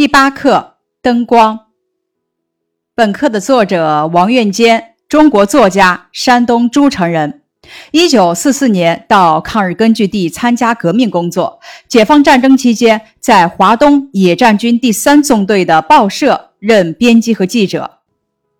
第八课灯光。本课的作者王愿坚，中国作家，山东诸城人。一九四四年到抗日根据地参加革命工作。解放战争期间，在华东野战军第三纵队的报社任编辑和记者。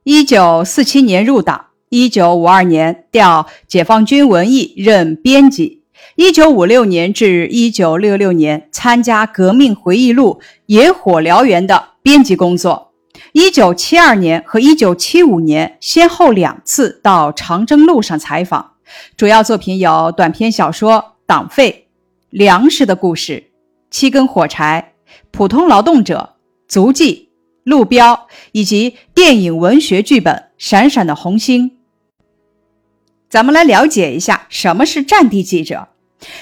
一九四七年入党。一九五二年调解放军文艺任编辑。一九五六年至一九六六年，参加《革命回忆录》《野火燎原》的编辑工作。一九七二年和一九七五年，先后两次到长征路上采访。主要作品有短篇小说《党费》《粮食的故事》《七根火柴》《普通劳动者》《足迹》《路标》以及电影文学剧本《闪闪的红星》。咱们来了解一下什么是战地记者。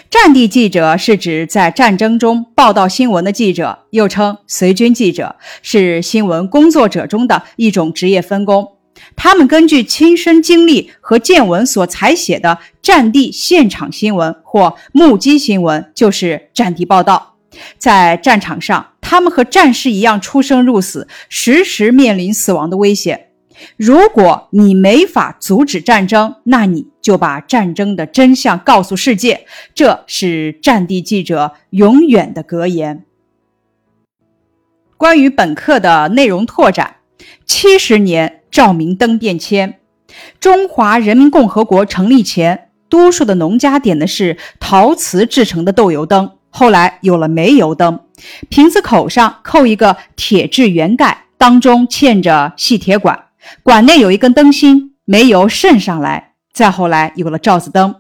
战地记者是指在战争中报道新闻的记者，又称随军记者，是新闻工作者中的一种职业分工。他们根据亲身经历和见闻所采写的战地现场新闻或目击新闻，就是战地报道。在战场上，他们和战士一样出生入死，时时面临死亡的危险。如果你没法阻止战争，那你就把战争的真相告诉世界。这是战地记者永远的格言。关于本课的内容拓展：七十年照明灯变迁。中华人民共和国成立前，多数的农家点的是陶瓷制成的豆油灯，后来有了煤油灯，瓶子口上扣一个铁质圆盖，当中嵌着细铁管。管内有一根灯芯，煤油渗上来。再后来有了罩子灯。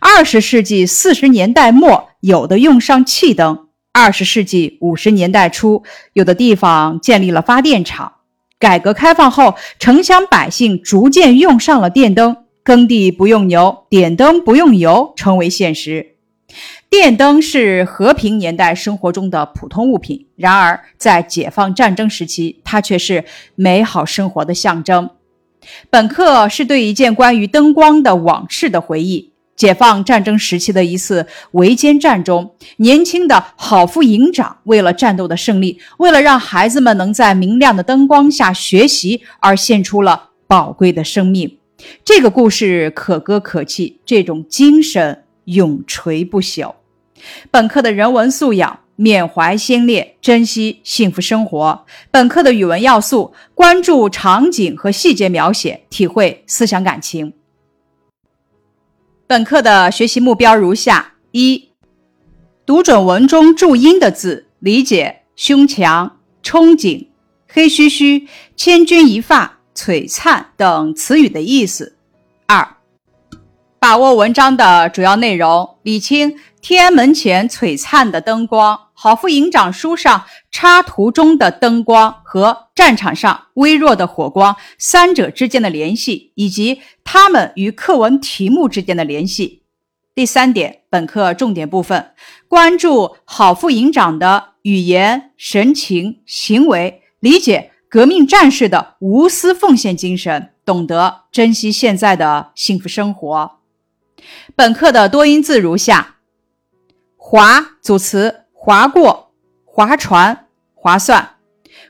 二十世纪四十年代末，有的用上气灯。二十世纪五十年代初，有的地方建立了发电厂。改革开放后，城乡百姓逐渐用上了电灯，耕地不用牛，点灯不用油，成为现实。电灯是和平年代生活中的普通物品，然而在解放战争时期，它却是美好生活的象征。本课是对一件关于灯光的往事的回忆。解放战争时期的一次围歼战中，年轻的郝副营长为了战斗的胜利，为了让孩子们能在明亮的灯光下学习，而献出了宝贵的生命。这个故事可歌可泣，这种精神。永垂不朽。本课的人文素养：缅怀先烈，珍惜幸福生活。本课的语文要素：关注场景和细节描写，体会思想感情。本课的学习目标如下：一、读准文中注音的字，理解“胸墙”“憧憬”“黑须须”“千钧一发”“璀璨”等词语的意思。二、把握文章的主要内容，理清天安门前璀璨的灯光、郝副营长书上插图中的灯光和战场上微弱的火光三者之间的联系，以及它们与课文题目之间的联系。第三点，本课重点部分关注郝副营长的语言、神情、行为，理解革命战士的无私奉献精神，懂得珍惜现在的幸福生活。本课的多音字如下：划组词划过、划船、划算；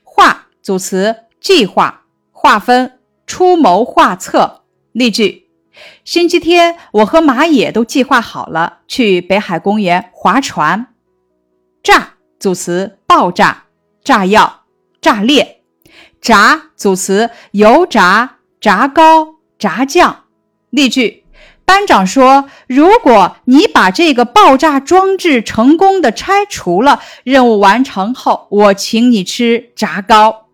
划组词计划、划分、出谋划策。例句：星期天，我和马野都计划好了去北海公园划船。炸组词爆炸、炸药、炸裂；炸组词油炸、炸糕、炸酱。例句。班长说：“如果你把这个爆炸装置成功的拆除了，任务完成后，我请你吃炸糕。”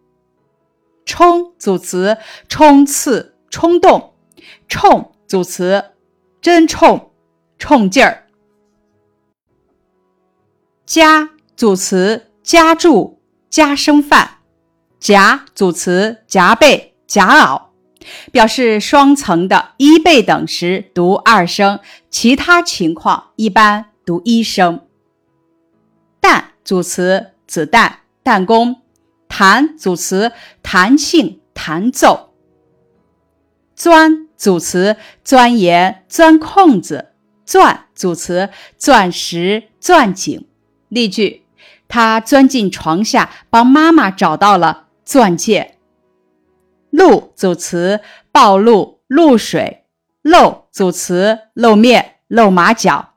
冲组词冲刺、冲动；冲组词真冲、冲劲儿。加组词加注、加生饭；夹组词夹背、夹袄。表示双层的一倍等时读二声，其他情况一般读一声。弹组词子弹、弹弓；弹组词弹性、弹奏。钻组词钻研、钻空子；钻组词钻石、钻井。例句：他钻进床下，帮妈妈找到了钻戒。露组词暴露、露水；露组词露面、露马脚；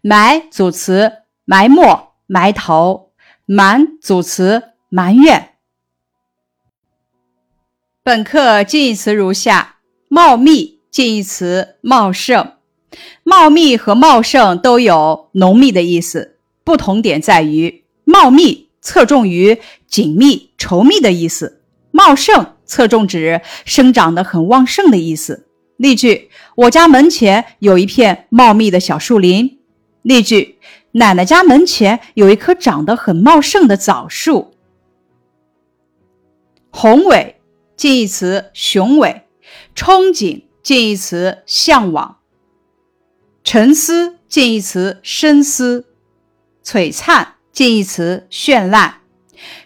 埋组词埋没、埋头；埋组词埋怨。本课近义词如下：茂密近义词茂盛，茂密和茂盛都有浓密的意思，不同点在于茂密侧重于紧密、稠密的意思，茂盛。侧重指生长得很旺盛的意思。例句：我家门前有一片茂密的小树林。例句：奶奶家门前有一棵长得很茂盛的枣树。宏伟近义词雄伟，憧憬近义词向往，沉思近义词深思，璀璨近义词绚烂，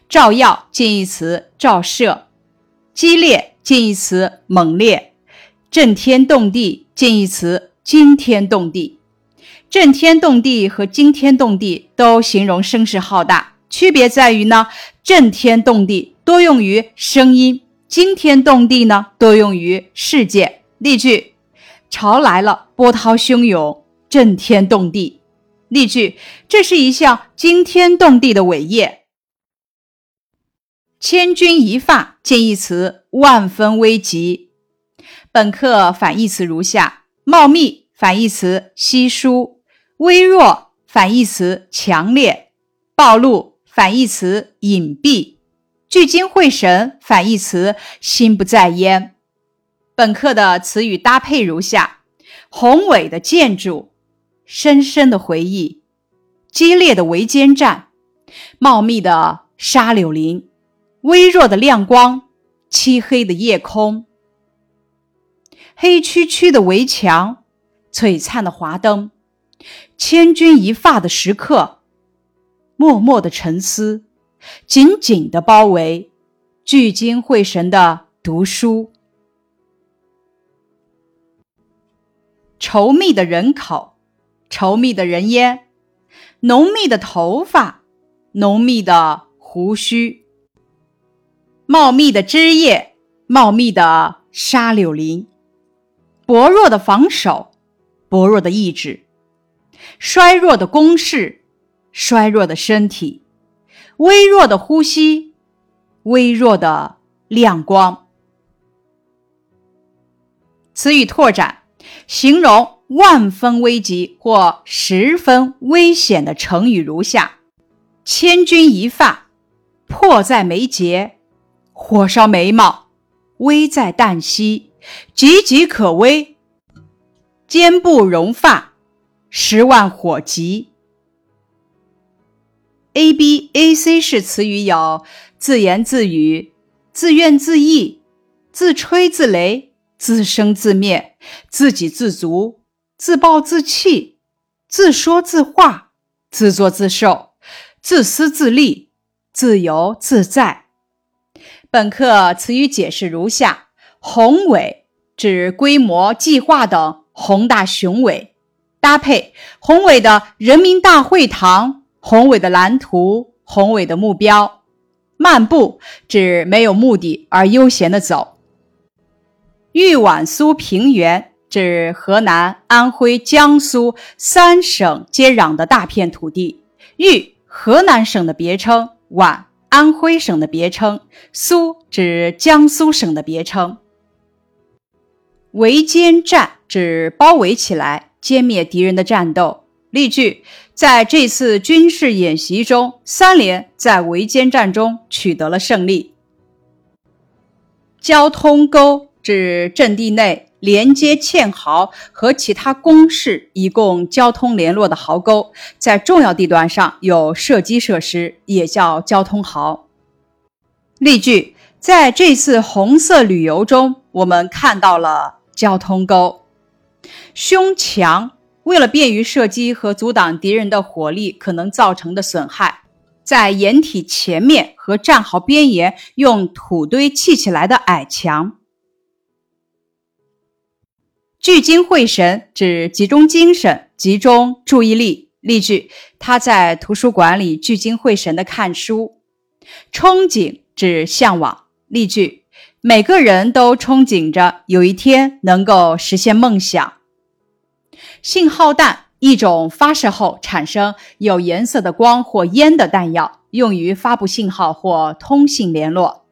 照耀近义词照射。激烈近义词猛烈，震天动地近义词惊天动地。震天动地和惊天动地都形容声势浩大，区别在于呢，震天动地多用于声音，惊天动地呢多用于事件。例句：潮来了，波涛汹涌，震天动地。例句：这是一项惊天动地的伟业。千钧一发近义词万分危急。本课反义词如下：茂密反义词稀疏，微弱反义词强烈，暴露反义词隐蔽，聚精会神反义词心不在焉。本课的词语搭配如下：宏伟的建筑，深深的回忆，激烈的围歼战，茂密的沙柳林。微弱的亮光，漆黑的夜空，黑黢黢的围墙，璀璨的华灯，千钧一发的时刻，默默的沉思，紧紧的包围，聚精会神的读书，稠密的人口，稠密的人烟，浓密的头发，浓密的胡须。茂密的枝叶，茂密的沙柳林，薄弱的防守，薄弱的意志，衰弱的攻势，衰弱的身体，微弱的呼吸，微弱的亮光。词语拓展，形容万分危急或十分危险的成语如下：千钧一发，迫在眉睫。火烧眉毛，危在旦夕，岌岌可危；肩部容发，十万火急。A B A C 式词语有自言自语、自怨自艾、自吹自擂、自生自灭、自给自足、自暴自弃、自说自话、自作自受、自私自利、自由自在。本课词语解释如下：宏伟指规模、计划等宏大雄伟，搭配宏伟的人民大会堂、宏伟的蓝图、宏伟的目标。漫步指没有目的而悠闲的走。豫皖苏平原指河南、安徽、江苏三省接壤的大片土地。豫，河南省的别称。皖。安徽省的别称，苏指江苏省的别称。围歼战指包围起来歼灭敌人的战斗。例句：在这次军事演习中，三连在围歼战中取得了胜利。交通沟指阵地内。连接堑壕和其他工事以供交通联络的壕沟，在重要地段上有射击设施，也叫交通壕。例句：在这次红色旅游中，我们看到了交通沟。胸墙为了便于射击和阻挡敌人的火力可能造成的损害，在掩体前面和战壕边沿用土堆砌起来的矮墙。聚精会神指集中精神、集中注意力。例句：他在图书馆里聚精会神地看书。憧憬指向往。例句：每个人都憧憬着有一天能够实现梦想。信号弹，一种发射后产生有颜色的光或烟的弹药，用于发布信号或通信联络。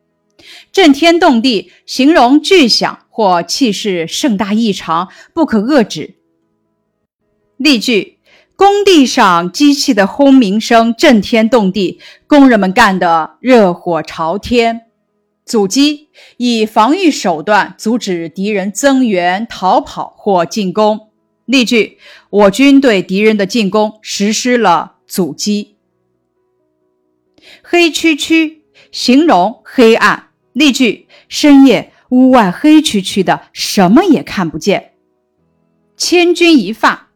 震天动地，形容巨响或气势盛大异常，不可遏止。例句：工地上机器的轰鸣声震天动地，工人们干得热火朝天。阻击，以防御手段阻止敌人增援、逃跑或进攻。例句：我军对敌人的进攻实施了阻击。黑黢黢，形容黑暗。例句：深夜屋外黑黢黢的，什么也看不见。千钧一发，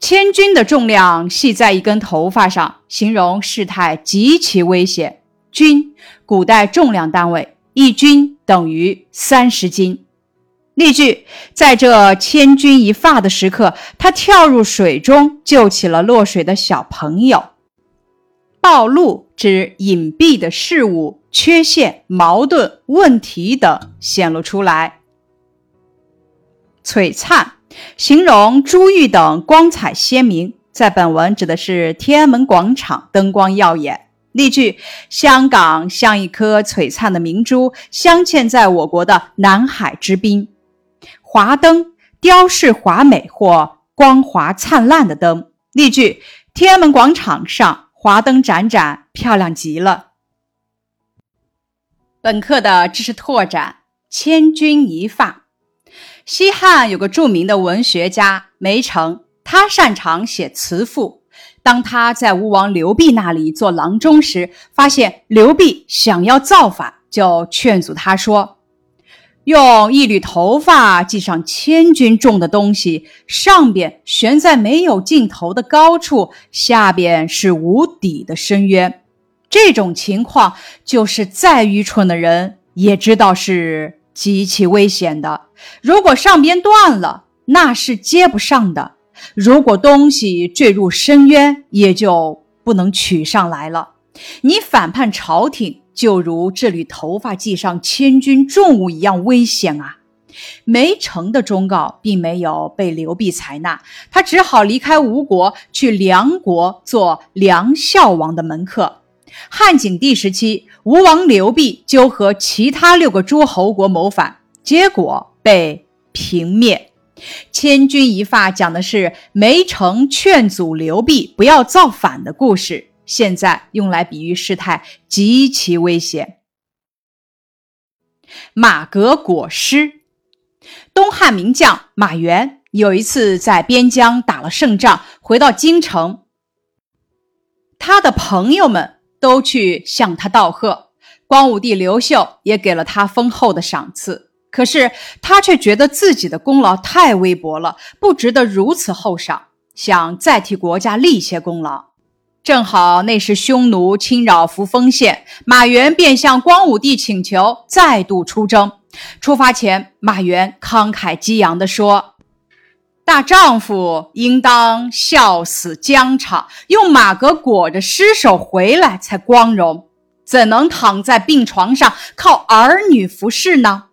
千钧的重量系在一根头发上，形容事态极其危险。钧，古代重量单位，一钧等于三十斤。例句：在这千钧一发的时刻，他跳入水中，救起了落水的小朋友。暴露指隐蔽的事物、缺陷、矛盾、问题等显露出来。璀璨，形容珠玉等光彩鲜明，在本文指的是天安门广场灯光耀眼。例句：香港像一颗璀璨的明珠，镶嵌在我国的南海之滨。华灯，雕饰华美或光华灿烂的灯。例句：天安门广场上。华灯盏盏，漂亮极了。本课的知识拓展：千钧一发。西汉有个著名的文学家梅城，他擅长写词赋。当他在吴王刘濞那里做郎中时，发现刘濞想要造反，就劝阻他说。用一缕头发系上千钧重的东西，上边悬在没有尽头的高处，下边是无底的深渊。这种情况，就是再愚蠢的人也知道是极其危险的。如果上边断了，那是接不上的；如果东西坠入深渊，也就不能取上来了。你反叛朝廷。就如这缕头发系上千钧重物一样危险啊！梅城的忠告并没有被刘濞采纳，他只好离开吴国，去梁国做梁孝王的门客。汉景帝时期，吴王刘濞就和其他六个诸侯国谋反，结果被平灭。千钧一发讲的是梅城劝阻刘濞不要造反的故事。现在用来比喻事态极其危险。马革裹尸。东汉名将马援有一次在边疆打了胜仗，回到京城，他的朋友们都去向他道贺，光武帝刘秀也给了他丰厚的赏赐。可是他却觉得自己的功劳太微薄了，不值得如此厚赏，想再替国家立些功劳。正好那时匈奴侵扰扶风县，马援便向光武帝请求再度出征。出发前，马援慷慨激昂地说：“大丈夫应当笑死疆场，用马革裹着尸首回来才光荣，怎能躺在病床上靠儿女服侍呢？”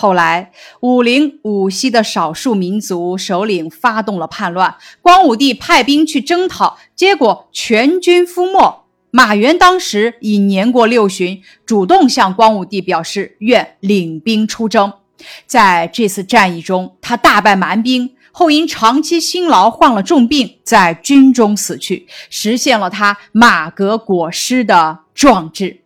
后来，武陵、武溪的少数民族首领发动了叛乱，光武帝派兵去征讨，结果全军覆没。马援当时已年过六旬，主动向光武帝表示愿领兵出征。在这次战役中，他大败蛮兵，后因长期辛劳患了重病，在军中死去，实现了他马革裹尸的壮志。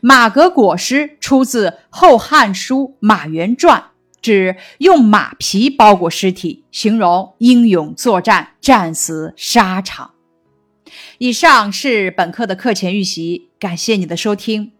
马革裹尸出自《后汉书·马援传》，指用马皮包裹尸体，形容英勇作战，战死沙场。以上是本课的课前预习，感谢你的收听。